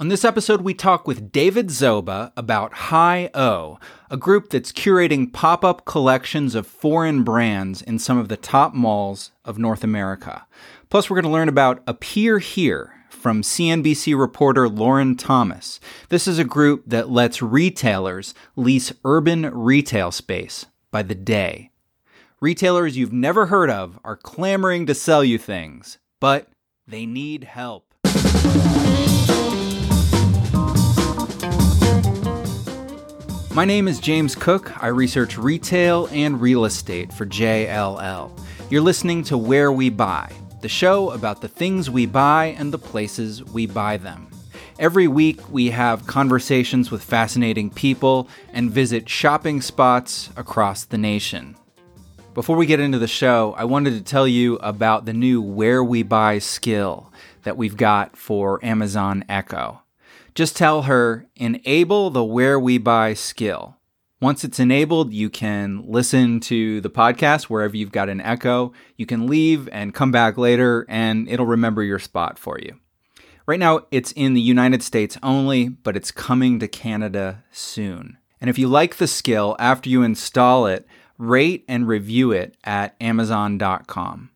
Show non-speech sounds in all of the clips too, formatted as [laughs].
On this episode, we talk with David Zoba about HiO, a group that's curating pop up collections of foreign brands in some of the top malls of North America. Plus, we're going to learn about Appear Here from CNBC reporter Lauren Thomas. This is a group that lets retailers lease urban retail space by the day. Retailers you've never heard of are clamoring to sell you things, but they need help. My name is James Cook. I research retail and real estate for JLL. You're listening to Where We Buy, the show about the things we buy and the places we buy them. Every week, we have conversations with fascinating people and visit shopping spots across the nation. Before we get into the show, I wanted to tell you about the new Where We Buy skill that we've got for Amazon Echo. Just tell her, enable the Where We Buy skill. Once it's enabled, you can listen to the podcast wherever you've got an echo. You can leave and come back later, and it'll remember your spot for you. Right now, it's in the United States only, but it's coming to Canada soon. And if you like the skill, after you install it, rate and review it at Amazon.com.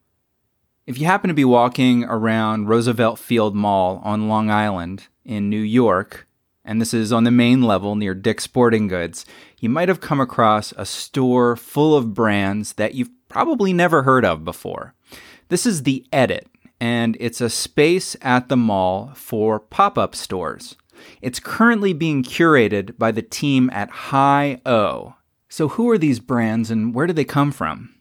If you happen to be walking around Roosevelt Field Mall on Long Island in New York, and this is on the main level near Dick's Sporting Goods, you might have come across a store full of brands that you've probably never heard of before. This is The Edit, and it's a space at the mall for pop up stores. It's currently being curated by the team at HiO. So, who are these brands and where do they come from?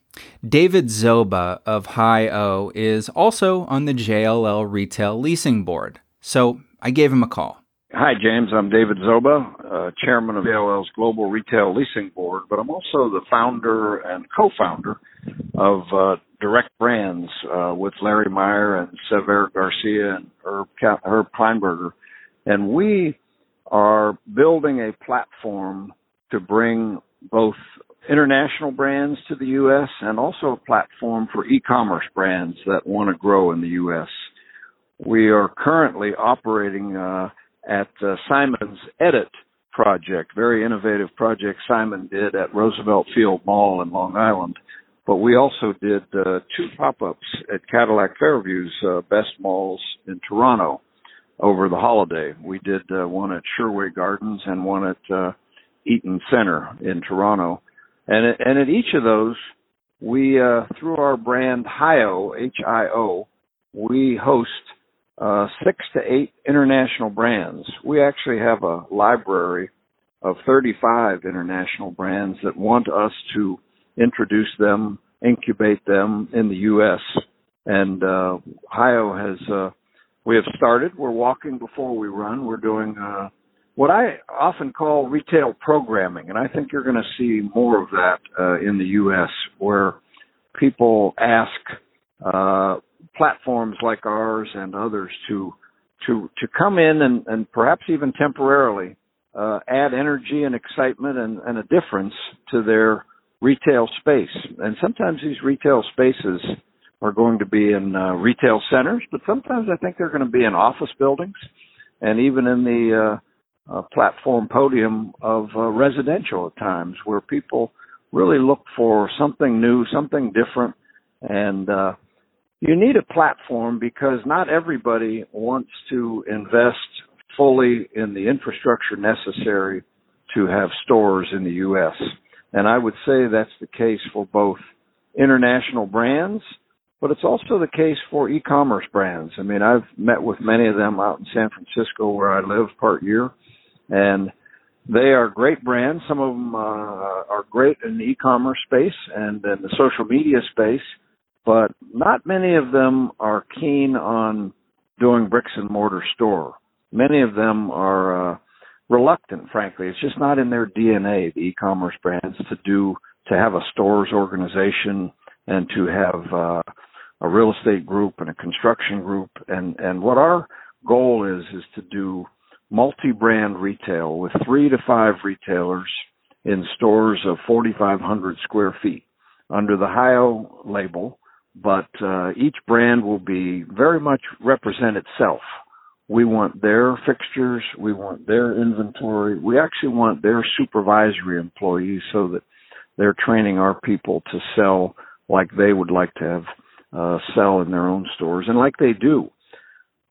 David Zoba of HiO is also on the JLL Retail Leasing Board. So, I gave him a call. Hi, James. I'm David Zoba, uh, chairman of JLL's Global Retail Leasing Board, but I'm also the founder and co-founder of uh, Direct Brands uh, with Larry Meyer and Sever Garcia and Herb, Herb Kleinberger. And we are building a platform to bring both international brands to the U.S. and also a platform for e-commerce brands that want to grow in the U.S. We are currently operating uh, at uh, Simon's Edit project, very innovative project Simon did at Roosevelt Field Mall in Long Island. But we also did uh, two pop-ups at Cadillac Fairview's uh, best malls in Toronto over the holiday. We did uh, one at Sherway Gardens and one at uh, Eaton Center in Toronto. And at, and at each of those, we uh, through our brand HIO, H-I-O, we host uh, six to eight international brands. We actually have a library of 35 international brands that want us to introduce them, incubate them in the U.S. And uh, HIO has, uh, we have started. We're walking before we run. We're doing uh, what I often call retail programming, and I think you're going to see more of that uh, in the U.S. where people ask uh, platforms like ours and others to to to come in and, and perhaps even temporarily uh, add energy and excitement and, and a difference to their retail space. And sometimes these retail spaces are going to be in uh, retail centers, but sometimes I think they're going to be in office buildings and even in the uh, uh, platform podium of uh, residential at times where people really look for something new, something different, and uh, you need a platform because not everybody wants to invest fully in the infrastructure necessary to have stores in the U.S. And I would say that's the case for both international brands, but it's also the case for e-commerce brands. I mean, I've met with many of them out in San Francisco where I live part year, and they are great brands. Some of them uh, are great in the e-commerce space and in the social media space but not many of them are keen on doing bricks and mortar store. Many of them are uh, reluctant, frankly. It's just not in their DNA, the e-commerce brands, to do to have a stores organization and to have uh, a real estate group and a construction group. And and what our goal is is to do multi-brand retail with three to five retailers in stores of 4,500 square feet under the HIO label but uh, each brand will be very much represent itself We want their fixtures. We want their inventory. We actually want their supervisory employees so that they're training our people to sell like they would like to have uh, sell in their own stores and like they do.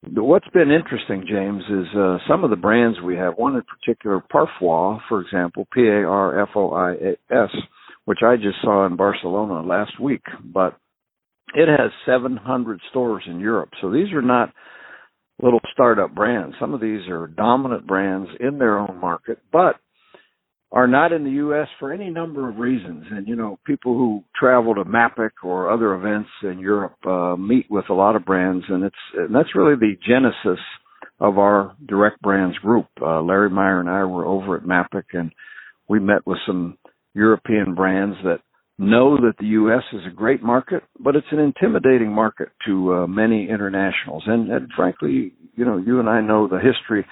What's been interesting, James, is uh, some of the brands we have. One in particular, Parfois, for example, P-A-R-F-O-I-S, which I just saw in Barcelona last week. But it has 700 stores in Europe. So these are not little startup brands. Some of these are dominant brands in their own market, but are not in the U.S. for any number of reasons. And you know, people who travel to MAPIC or other events in Europe uh, meet with a lot of brands, and it's and that's really the genesis of our direct brands group. Uh, Larry Meyer and I were over at MAPIC, and we met with some European brands that know that the U.S. is a great market, but it's an intimidating market to uh, many internationals. And, and frankly, you know, you and I know the history.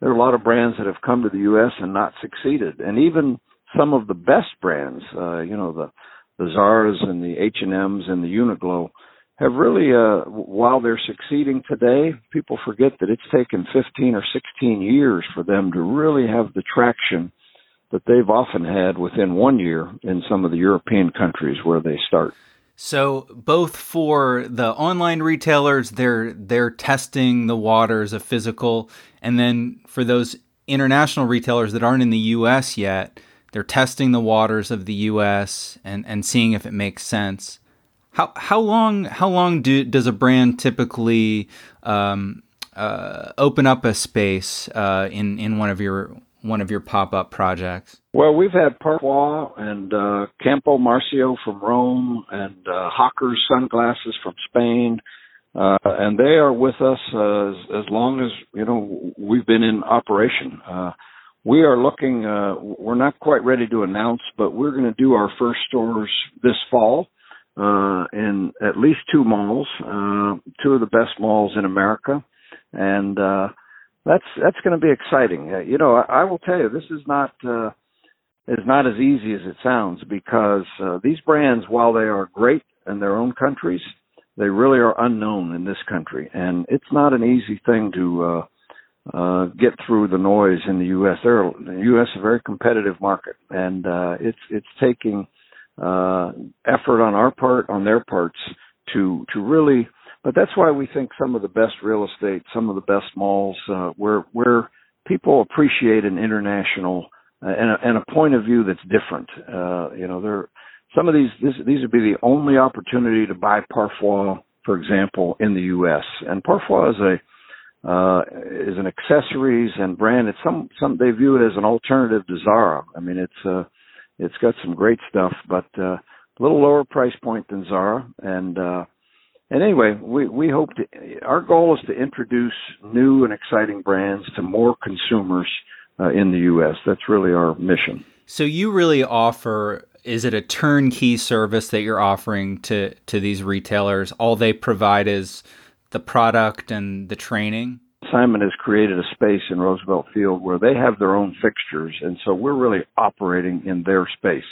There are a lot of brands that have come to the U.S. and not succeeded, and even some of the best brands, uh, you know, the the Zaras and the H and M's and the Uniqlo, have really, uh, while they're succeeding today, people forget that it's taken 15 or 16 years for them to really have the traction that they've often had within one year in some of the European countries where they start. So both for the online retailers, they're they're testing the waters of physical, and then for those international retailers that aren't in the U.S. yet, they're testing the waters of the U.S. and and seeing if it makes sense. How how long how long do, does a brand typically um, uh, open up a space uh, in in one of your one of your pop up projects? Well, we've had Parfois and uh, Campo Marzio from Rome and uh, Hawker's Sunglasses from Spain. Uh, and they are with us uh, as, as long as you know we've been in operation. Uh, we are looking. Uh, we're not quite ready to announce, but we're going to do our first stores this fall uh, in at least two malls, uh, two of the best malls in America, and uh, that's that's going to be exciting. Uh, you know, I, I will tell you, this is not uh, is not as easy as it sounds because uh, these brands, while they are great in their own countries, they really are unknown in this country, and it's not an easy thing to uh, uh, get through the noise in the U.S. There, the U.S. is a very competitive market, and uh, it's it's taking uh, effort on our part, on their parts, to to really but that's why we think some of the best real estate, some of the best malls, uh, where where people appreciate an international uh, and, a, and a point of view that's different. Uh, you know, there some of these this, these would be the only opportunity to buy Parfois, for example, in the U.S. And Parfois is a uh, is an accessories and brand. It's some some they view it as an alternative to Zara. I mean, it's uh, it's got some great stuff, but uh, a little lower price point than Zara, and uh, and anyway, we, we hope to, our goal is to introduce new and exciting brands to more consumers uh, in the U.S. That's really our mission. So you really offer, is it a turnkey service that you're offering to, to these retailers? All they provide is the product and the training? Simon has created a space in Roosevelt Field where they have their own fixtures, and so we're really operating in their space.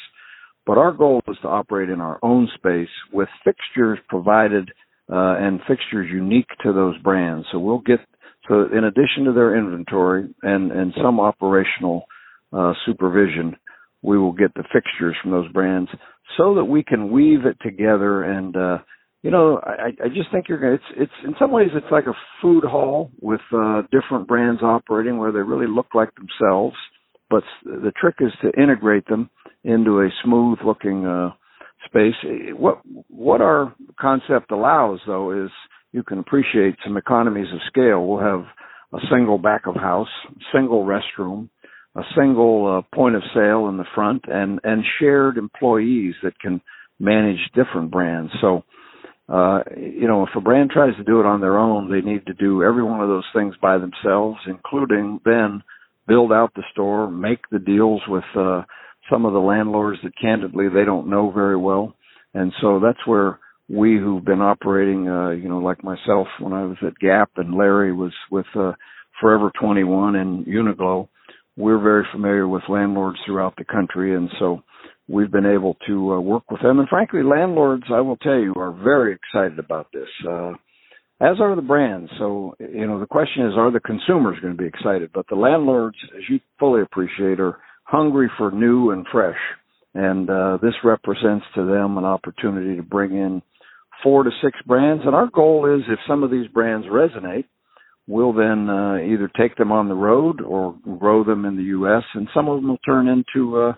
But our goal is to operate in our own space with fixtures provided uh, and fixtures unique to those brands. So we'll get so in addition to their inventory and and some operational uh, supervision, we will get the fixtures from those brands so that we can weave it together. And uh, you know, I, I just think you're gonna. It's it's in some ways it's like a food hall with uh, different brands operating where they really look like themselves. But the trick is to integrate them into a smooth looking uh, space. What what our concept allows, though, is you can appreciate some economies of scale. We'll have a single back of house, single restroom, a single uh, point of sale in the front, and and shared employees that can manage different brands. So. Uh, you know, if a brand tries to do it on their own, they need to do every one of those things by themselves, including then build out the store, make the deals with uh, some of the landlords that candidly they don't know very well. And so that's where we who've been operating, uh, you know, like myself when I was at Gap and Larry was with, uh, Forever 21 and Uniqlo, we're very familiar with landlords throughout the country. And so we've been able to uh, work with them. And frankly, landlords, I will tell you, are very excited about this. Uh, as are the brands. So, you know, the question is, are the consumers going to be excited? But the landlords, as you fully appreciate, are hungry for new and fresh. And uh, this represents to them an opportunity to bring in four to six brands. And our goal is if some of these brands resonate, we'll then uh, either take them on the road or grow them in the U.S. And some of them will turn into uh,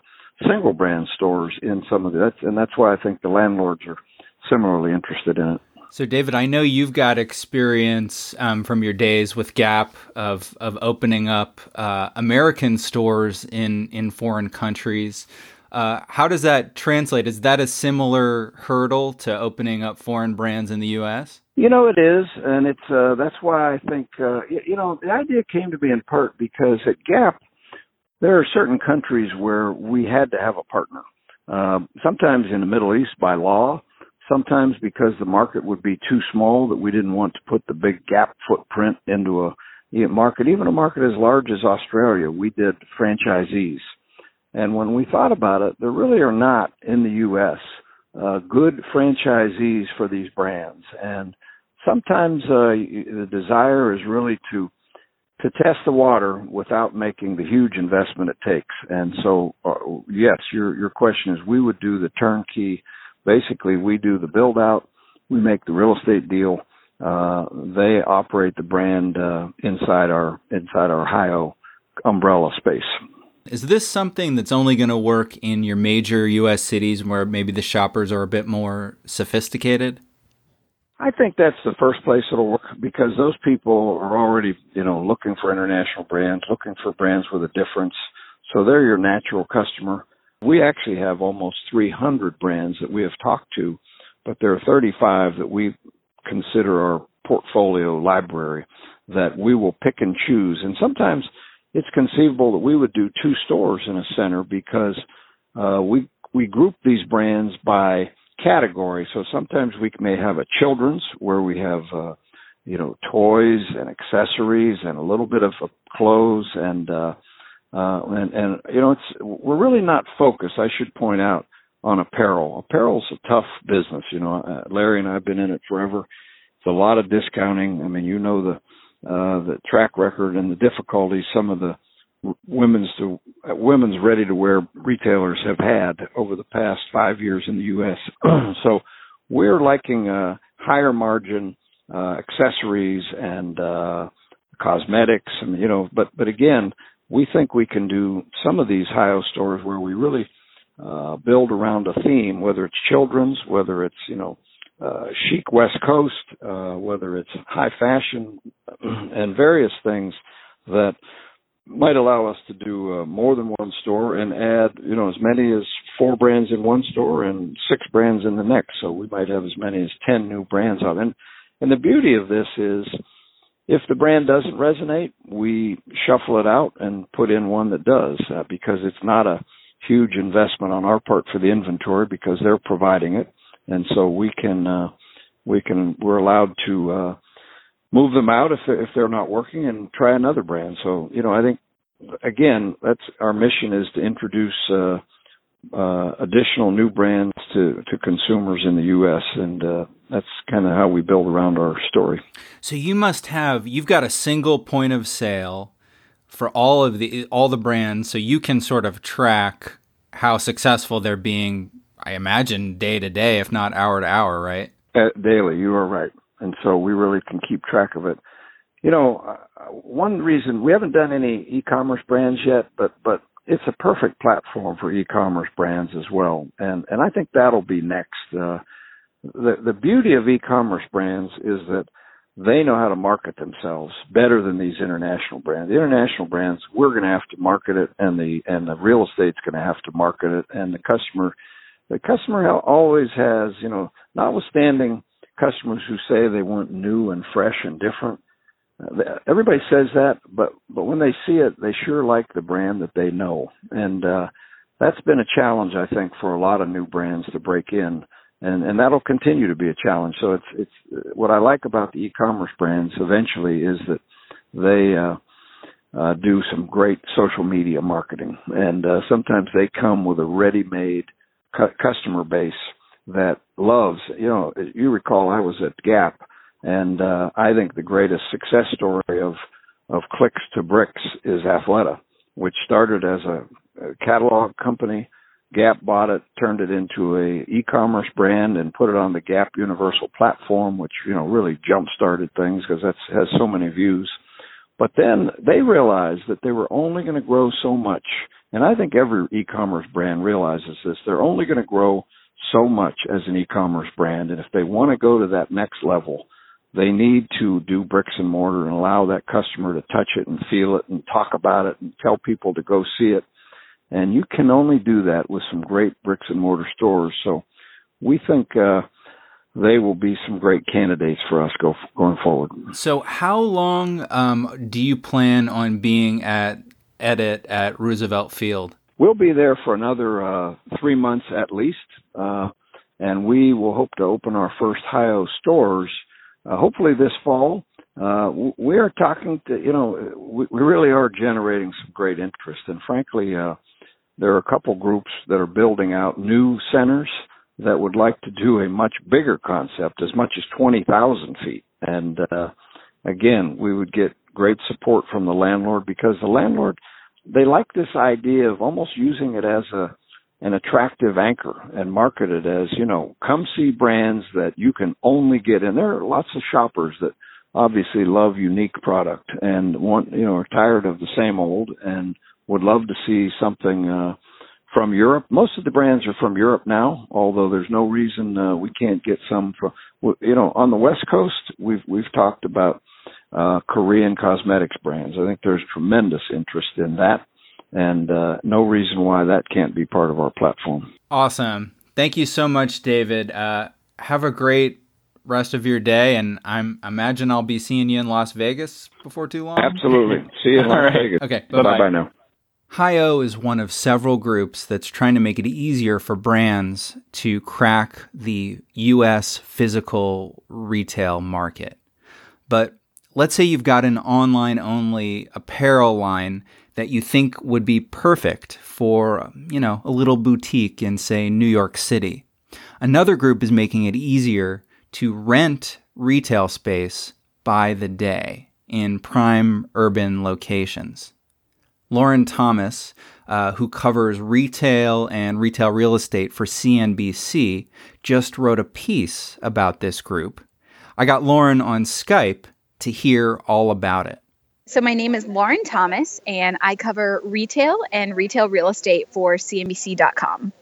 single brand stores in some of the, that's, and that's why I think the landlords are similarly interested in it. So, David, I know you've got experience um, from your days with Gap of of opening up uh, American stores in in foreign countries. Uh, how does that translate? Is that a similar hurdle to opening up foreign brands in the U.S.? You know, it is, and it's uh, that's why I think uh, you know the idea came to me in part because at Gap there are certain countries where we had to have a partner. Uh, sometimes in the Middle East by law, sometimes because the market would be too small that we didn't want to put the big gap footprint into a market, even a market as large as Australia. We did franchisees. And when we thought about it, there really are not in the U.S. Uh, good franchisees for these brands. And sometimes uh, the desire is really to to test the water without making the huge investment it takes. And so, uh, yes, your your question is, we would do the turnkey basically we do the build out, we make the real estate deal. Uh, they operate the brand uh, inside our inside our Ohio umbrella space. Is this something that's only going to work in your major U.S. cities where maybe the shoppers are a bit more sophisticated? I think that's the first place it'll work because those people are already, you know, looking for international brands, looking for brands with a difference. So they're your natural customer. We actually have almost 300 brands that we have talked to, but there are 35 that we consider our portfolio library that we will pick and choose. And sometimes it's conceivable that we would do two stores in a center because uh, we we group these brands by category. So sometimes we may have a children's where we have uh, you know toys and accessories and a little bit of uh, clothes and uh, uh, and, and, you know, it's, we're really not focused, I should point out, on apparel. Apparel's a tough business. You know, uh, Larry and I have been in it forever. It's a lot of discounting. I mean, you know, the, uh, the track record and the difficulties some of the women's to uh, women's ready to wear retailers have had over the past five years in the U.S. [clears throat] so we're liking uh, higher margin uh, accessories and uh, cosmetics, and you know, but but again, we think we can do some of these HIO stores where we really uh, build around a theme, whether it's children's, whether it's you know uh, chic West Coast, uh, whether it's high fashion, [clears throat] and various things that might allow us to do uh, more than one store and add you know as many as four brands in one store and six brands in the next. So we might have as many as ten new brands out. And and the beauty of this is if the brand doesn't resonate, we shuffle it out and put in one that does uh, because it's not a huge investment on our part for the inventory because they're providing it, and so we can uh, we can we're allowed to uh, move them out if they're, if they're not working and try another brand. So you know I think again that's our mission is to introduce. Uh, uh, additional new brands to, to consumers in the U.S. and uh, that's kind of how we build around our story. So you must have you've got a single point of sale for all of the all the brands, so you can sort of track how successful they're being. I imagine day to day, if not hour to hour, right? Uh, daily, you are right, and so we really can keep track of it. You know, uh, one reason we haven't done any e-commerce brands yet, but but it's a perfect platform for e-commerce brands as well, and and I think that'll be next. Uh, the the beauty of e-commerce brands is that they know how to market themselves better than these international brands. The international brands, we're going to have to market it, and the and the real estate's going to have to market it, and the customer, the customer always has, you know, notwithstanding customers who say they want new and fresh and different. Everybody says that, but but when they see it, they sure like the brand that they know, and uh, that's been a challenge, I think, for a lot of new brands to break in and and that'll continue to be a challenge. So it's it's what I like about the e-commerce brands eventually is that they uh, uh, do some great social media marketing, and uh, sometimes they come with a ready-made cu- customer base that loves. You know, you recall I was at Gap, And uh, I think the greatest success story of of clicks to bricks is Athleta, which started as a, a catalog company. Gap bought it, turned it into a e-commerce brand, and put it on the Gap Universal platform, which you know really jump started things because that has so many views. But then they realized that they were only going to grow so much, and I think every e-commerce brand realizes this. They're only going to grow so much as an e-commerce brand, and if they want to go to that next level, they need to do bricks and mortar and allow that customer to touch it and feel it and talk about it and tell people to go see it. And you can only do that with some great bricks and mortar stores. So we think uh, they will be some great candidates for us go, going forward. So, how long um, do you plan on being at Edit at Roosevelt Field? We'll be there for another uh, three months at least, uh, and we will hope to open our first HIO stores uh, hopefully this fall. Uh, we are talking to, you know, we, we really are generating some great interest, and frankly, uh, there are a couple groups that are building out new centers that would like to do a much bigger concept, as much as 20,000 feet. And uh, again, we would get great support from the landlord because the landlord they like this idea of almost using it as a an attractive anchor and market it as, you know, come see brands that you can only get. And there are lots of shoppers that obviously love unique product and want, you know, are tired of the same old and would love to see something, uh, from Europe. Most of the brands are from Europe now, although there's no reason uh, we can't get some from. You know, on the West Coast, we've we've talked about uh, Korean cosmetics brands. I think there's tremendous interest in that and uh, no reason why that can't be part of our platform. Awesome. Thank you so much, David. Uh, have a great rest of your day, and I'm imagine I'll be seeing you in Las Vegas before too long. Absolutely. [laughs] See you in Las right. Vegas. Okay. Bye bye now. HIO is one of several groups that's trying to make it easier for brands to crack the US physical retail market. But let's say you've got an online only apparel line that you think would be perfect for, you know, a little boutique in, say, New York City. Another group is making it easier to rent retail space by the day in prime urban locations. Lauren Thomas, uh, who covers retail and retail real estate for CNBC, just wrote a piece about this group. I got Lauren on Skype to hear all about it. So, my name is Lauren Thomas, and I cover retail and retail real estate for CNBC.com.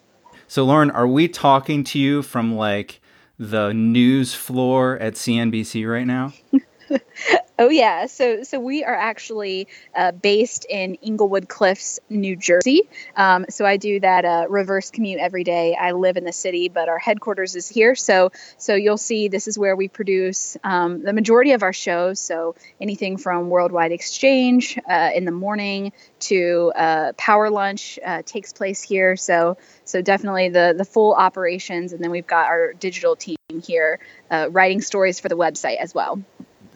So, Lauren, are we talking to you from like the news floor at CNBC right now? [laughs] [laughs] Oh yeah, so so we are actually uh, based in Englewood Cliffs, New Jersey. Um, so I do that uh, reverse commute every day. I live in the city, but our headquarters is here. So so you'll see this is where we produce um, the majority of our shows. So anything from Worldwide Exchange uh, in the morning to uh, Power Lunch uh, takes place here. So so definitely the the full operations, and then we've got our digital team here uh, writing stories for the website as well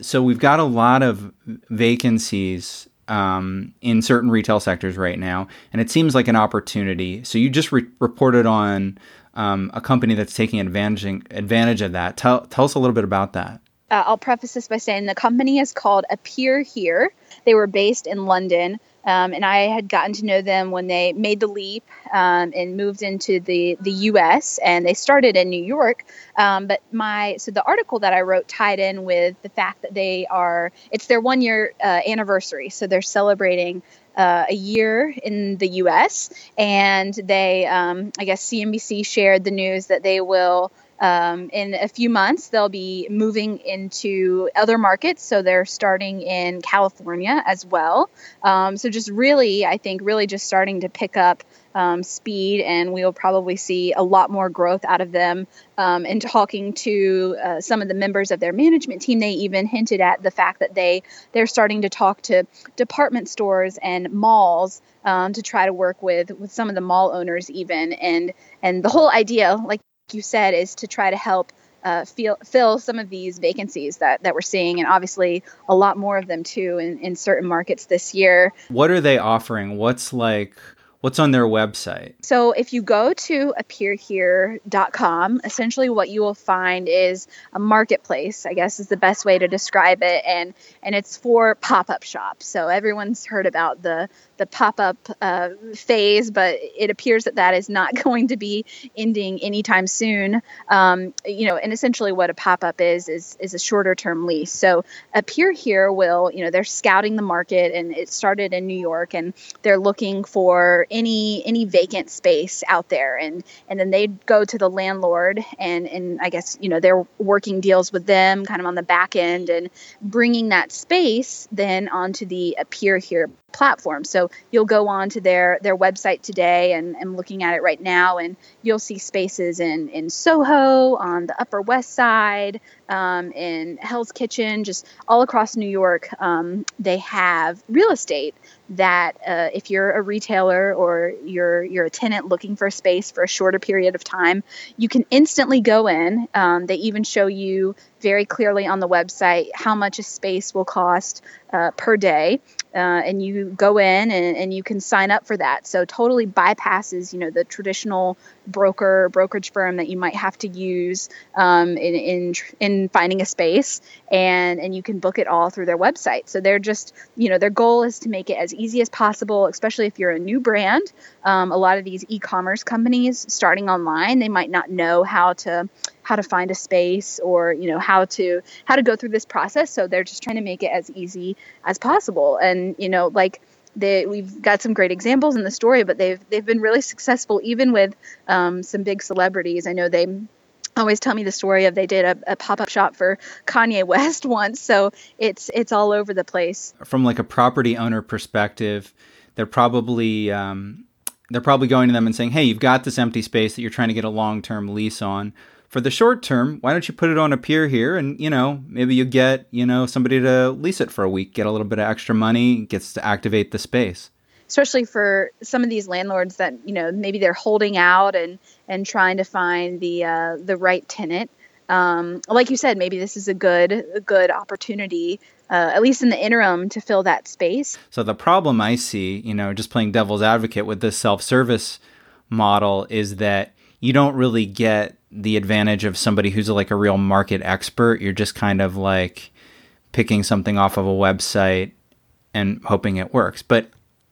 so we've got a lot of vacancies um, in certain retail sectors right now, and it seems like an opportunity. So you just re- reported on um, a company that's taking advantage advantage of that. Tell tell us a little bit about that. Uh, I'll preface this by saying the company is called Appear Here. They were based in London. Um, and I had gotten to know them when they made the leap um, and moved into the the U.S. and they started in New York. Um, but my so the article that I wrote tied in with the fact that they are it's their one year uh, anniversary, so they're celebrating uh, a year in the U.S. and they um, I guess CNBC shared the news that they will um, in a few months, they'll be moving into other markets. So they're starting in California as well. Um, so just really, I think, really just starting to pick up um, speed, and we'll probably see a lot more growth out of them. Um, and talking to uh, some of the members of their management team, they even hinted at the fact that they they're starting to talk to department stores and malls um, to try to work with with some of the mall owners even and and the whole idea like you said, is to try to help uh, feel, fill some of these vacancies that, that we're seeing, and obviously a lot more of them too in, in certain markets this year. What are they offering? What's like What's on their website? So if you go to appearhere.com, essentially what you will find is a marketplace, I guess is the best way to describe it and and it's for pop-up shops. So everyone's heard about the the pop-up uh, phase, but it appears that that is not [laughs] going to be ending anytime soon. Um, you know, and essentially what a pop-up is is is a shorter-term lease. So Appear Here will, you know, they're scouting the market, and it started in New York, and they're looking for any any vacant space out there, and and then they'd go to the landlord, and and I guess you know they're working deals with them, kind of on the back end, and bringing that space then onto the Appear Here platform. So you'll go on to their their website today and I'm looking at it right now and you'll see spaces in in Soho, on the Upper West Side, um, in Hell's Kitchen, just all across New York. Um, they have real estate that uh, if you're a retailer or you're you're a tenant looking for a space for a shorter period of time, you can instantly go in. Um, they even show you very clearly on the website how much a space will cost uh, per day. Uh, and you go in and, and you can sign up for that. So totally bypasses you know the traditional broker brokerage firm that you might have to use um, in, in in finding a space and and you can book it all through their website. So they're just you know their goal is to make it as easy as possible especially if you're a new brand. Um, a lot of these e-commerce companies starting online they might not know how to how to find a space or you know how to how to go through this process. So they're just trying to make it as easy as possible. And you know like they, we've got some great examples in the story but they've they've been really successful even with um, some big celebrities. I know they always tell me the story of they did a, a, pop-up shop for Kanye West [laughs] once so it's it's all over the place. From like a property owner perspective they're probably um, they're probably going to them and saying hey you've got this empty space that you're trying to get a long-term lease on for the short term, why don't you put it on Appear Here and, you know, maybe you get, you know, somebody to lease it for a week, get a little bit of extra money, gets to activate the space. Especially for some of these landlords that, you know, maybe they're holding out and and trying to find the uh, the right tenant. Um, like you said, maybe this is a good a good opportunity, uh, at least in the interim, to fill that space. So the problem I see, you know, just playing devil's advocate with this self service model is that you don't really get the advantage of somebody who's like a real market expert. You're just kind of like picking something off of a website and hoping it works. But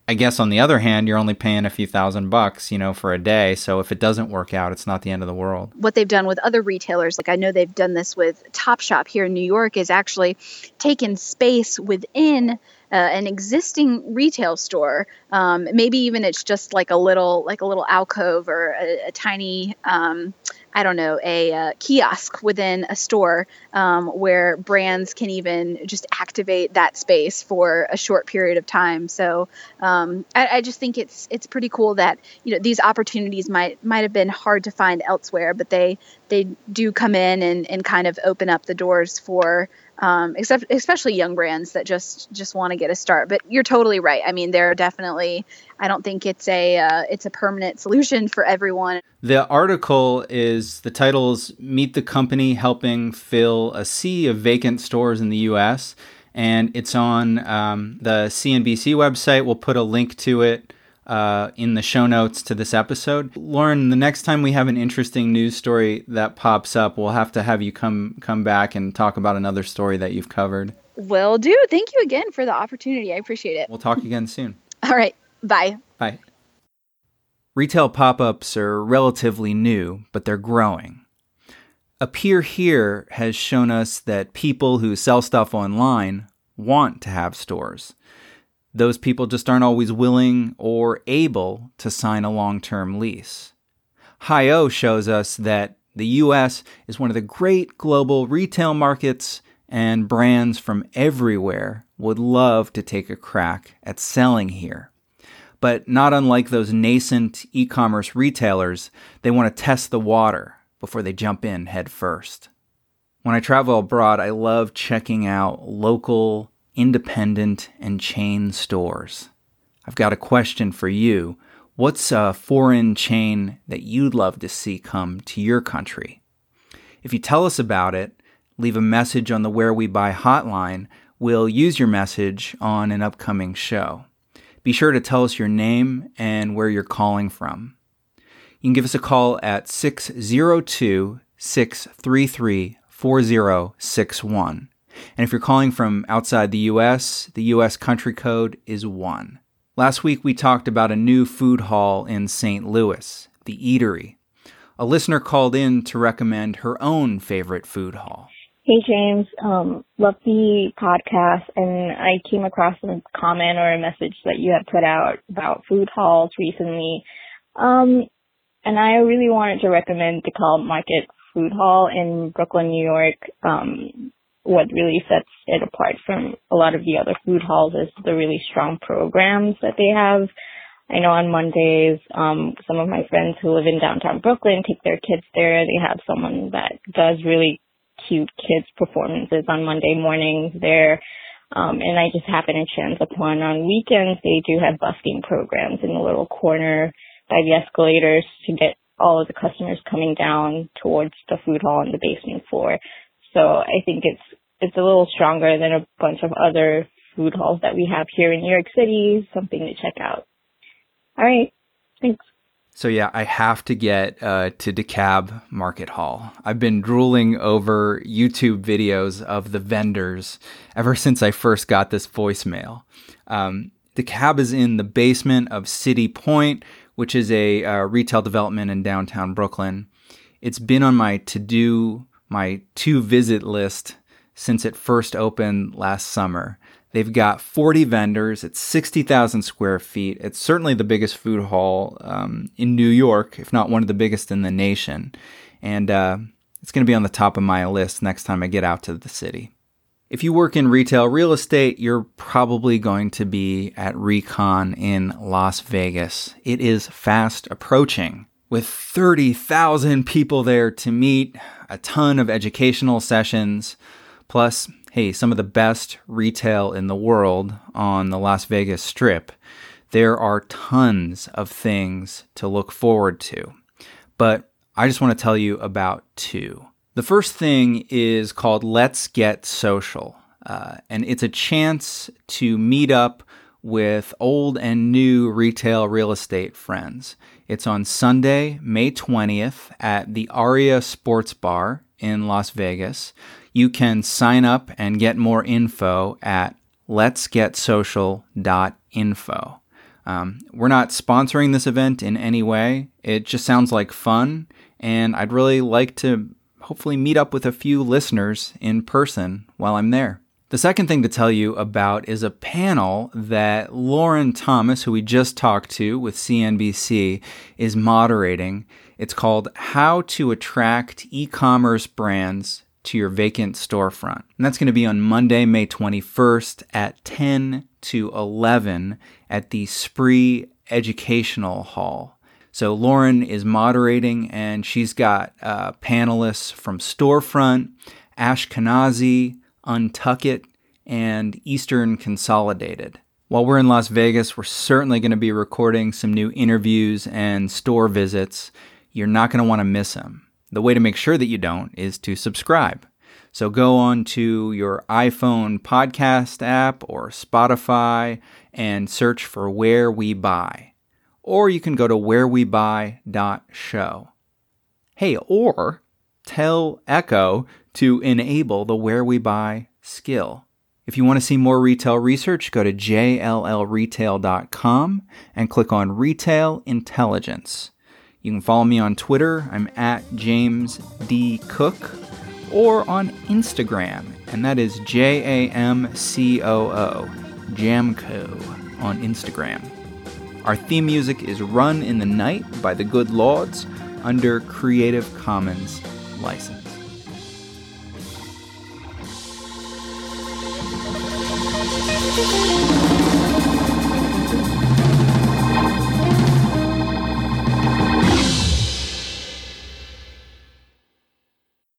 I guess on the other hand, you're only paying a few thousand bucks, you know, for a day. So if it doesn't work out, it's not the end of the world. What they've done with other retailers, like I know they've done this with Topshop here in New York, is actually taken space within uh, an existing retail store. Um, maybe even it's just like a little like a little alcove or a, a tiny um, I don't know, a uh, kiosk within a store um, where brands can even just activate that space for a short period of time. So um, I, I, just think it's it's pretty cool that you know these opportunities might might have been hard to find elsewhere, but they they do come in and, and kind of open up the doors for um, except especially young brands that just just want to get a start. But you're totally right. I mean, there are definitely. I don't think it's a uh, it's a permanent solution for everyone. The article is the title is "Meet the Company Helping Fill a Sea of Vacant Stores in the U.S." and it's on um, the CNBC website. We'll put a link to it uh, in the show notes to this episode. Lauren, the next time we have an interesting news story that pops up, we'll have to have you come come back and talk about another story that you've covered. Will do. Thank you again for the opportunity. I appreciate it. We'll talk again soon. [laughs] All right. Bye. Bye. Retail pop ups are relatively new, but they're growing. Appear Here has shown us that people who sell stuff online want to have stores those people just aren't always willing or able to sign a long term lease. HiO shows us that the US is one of the great global retail markets, and brands from everywhere would love to take a crack at selling here. But not unlike those nascent e commerce retailers, they want to test the water before they jump in head first. When I travel abroad, I love checking out local independent, and chain stores. I've got a question for you. What's a foreign chain that you'd love to see come to your country? If you tell us about it, leave a message on the Where We Buy hotline. We'll use your message on an upcoming show. Be sure to tell us your name and where you're calling from. You can give us a call at 602 633 4061. And if you're calling from outside the US, the US country code is 1. Last week we talked about a new food hall in St. Louis, the Eatery. A listener called in to recommend her own favorite food hall. Hey James, um, love the podcast and I came across a comment or a message that you had put out about food halls recently. Um, and I really wanted to recommend DeKalb Market Food Hall in Brooklyn, New York. Um, what really sets it apart from a lot of the other food halls is the really strong programs that they have. I know on Mondays, um, some of my friends who live in downtown Brooklyn take their kids there. They have someone that does really cute kids performances on Monday mornings there. Um, and I just happen to chance upon on weekends, they do have busking programs in the little corner by the escalators to get all of the customers coming down towards the food hall on the basement floor. So I think it's it's a little stronger than a bunch of other food halls that we have here in New York City. Something to check out. All right, thanks. So yeah, I have to get uh, to DeKalb Market Hall. I've been drooling over YouTube videos of the vendors ever since I first got this voicemail. Um, DeKalb is in the basement of City Point, which is a uh, retail development in downtown Brooklyn. It's been on my to do, my to visit list since it first opened last summer. They've got 40 vendors. It's 60,000 square feet. It's certainly the biggest food hall um, in New York, if not one of the biggest in the nation. And uh, it's going to be on the top of my list next time I get out to the city. If you work in retail real estate, you're probably going to be at Recon in Las Vegas. It is fast approaching with 30,000 people there to meet, a ton of educational sessions, plus, hey, some of the best retail in the world on the Las Vegas Strip. There are tons of things to look forward to. But I just want to tell you about two. The first thing is called Let's Get Social, uh, and it's a chance to meet up with old and new retail real estate friends. It's on Sunday, May 20th at the Aria Sports Bar in Las Vegas. You can sign up and get more info at letsgetsocial.info. Um, we're not sponsoring this event in any way. It just sounds like fun, and I'd really like to hopefully meet up with a few listeners in person while I'm there. The second thing to tell you about is a panel that Lauren Thomas, who we just talked to with CNBC, is moderating. It's called How to Attract E Commerce Brands to Your Vacant Storefront. And that's going to be on Monday, May 21st at 10 to 11 at the Spree Educational Hall. So Lauren is moderating, and she's got uh, panelists from Storefront, Ashkenazy, Untuckit, and Eastern Consolidated. While we're in Las Vegas, we're certainly going to be recording some new interviews and store visits. You're not going to want to miss them. The way to make sure that you don't is to subscribe. So go on to your iPhone podcast app or Spotify and search for Where We Buy or you can go to wherewebuy.show. Hey, or tell Echo to enable the Where We Buy skill. If you want to see more retail research, go to jllretail.com and click on Retail Intelligence. You can follow me on Twitter. I'm at James D. Cook, or on Instagram, and that is J A M C O O, Jamco on Instagram. Our theme music is Run in the Night by the Good Lords under Creative Commons license.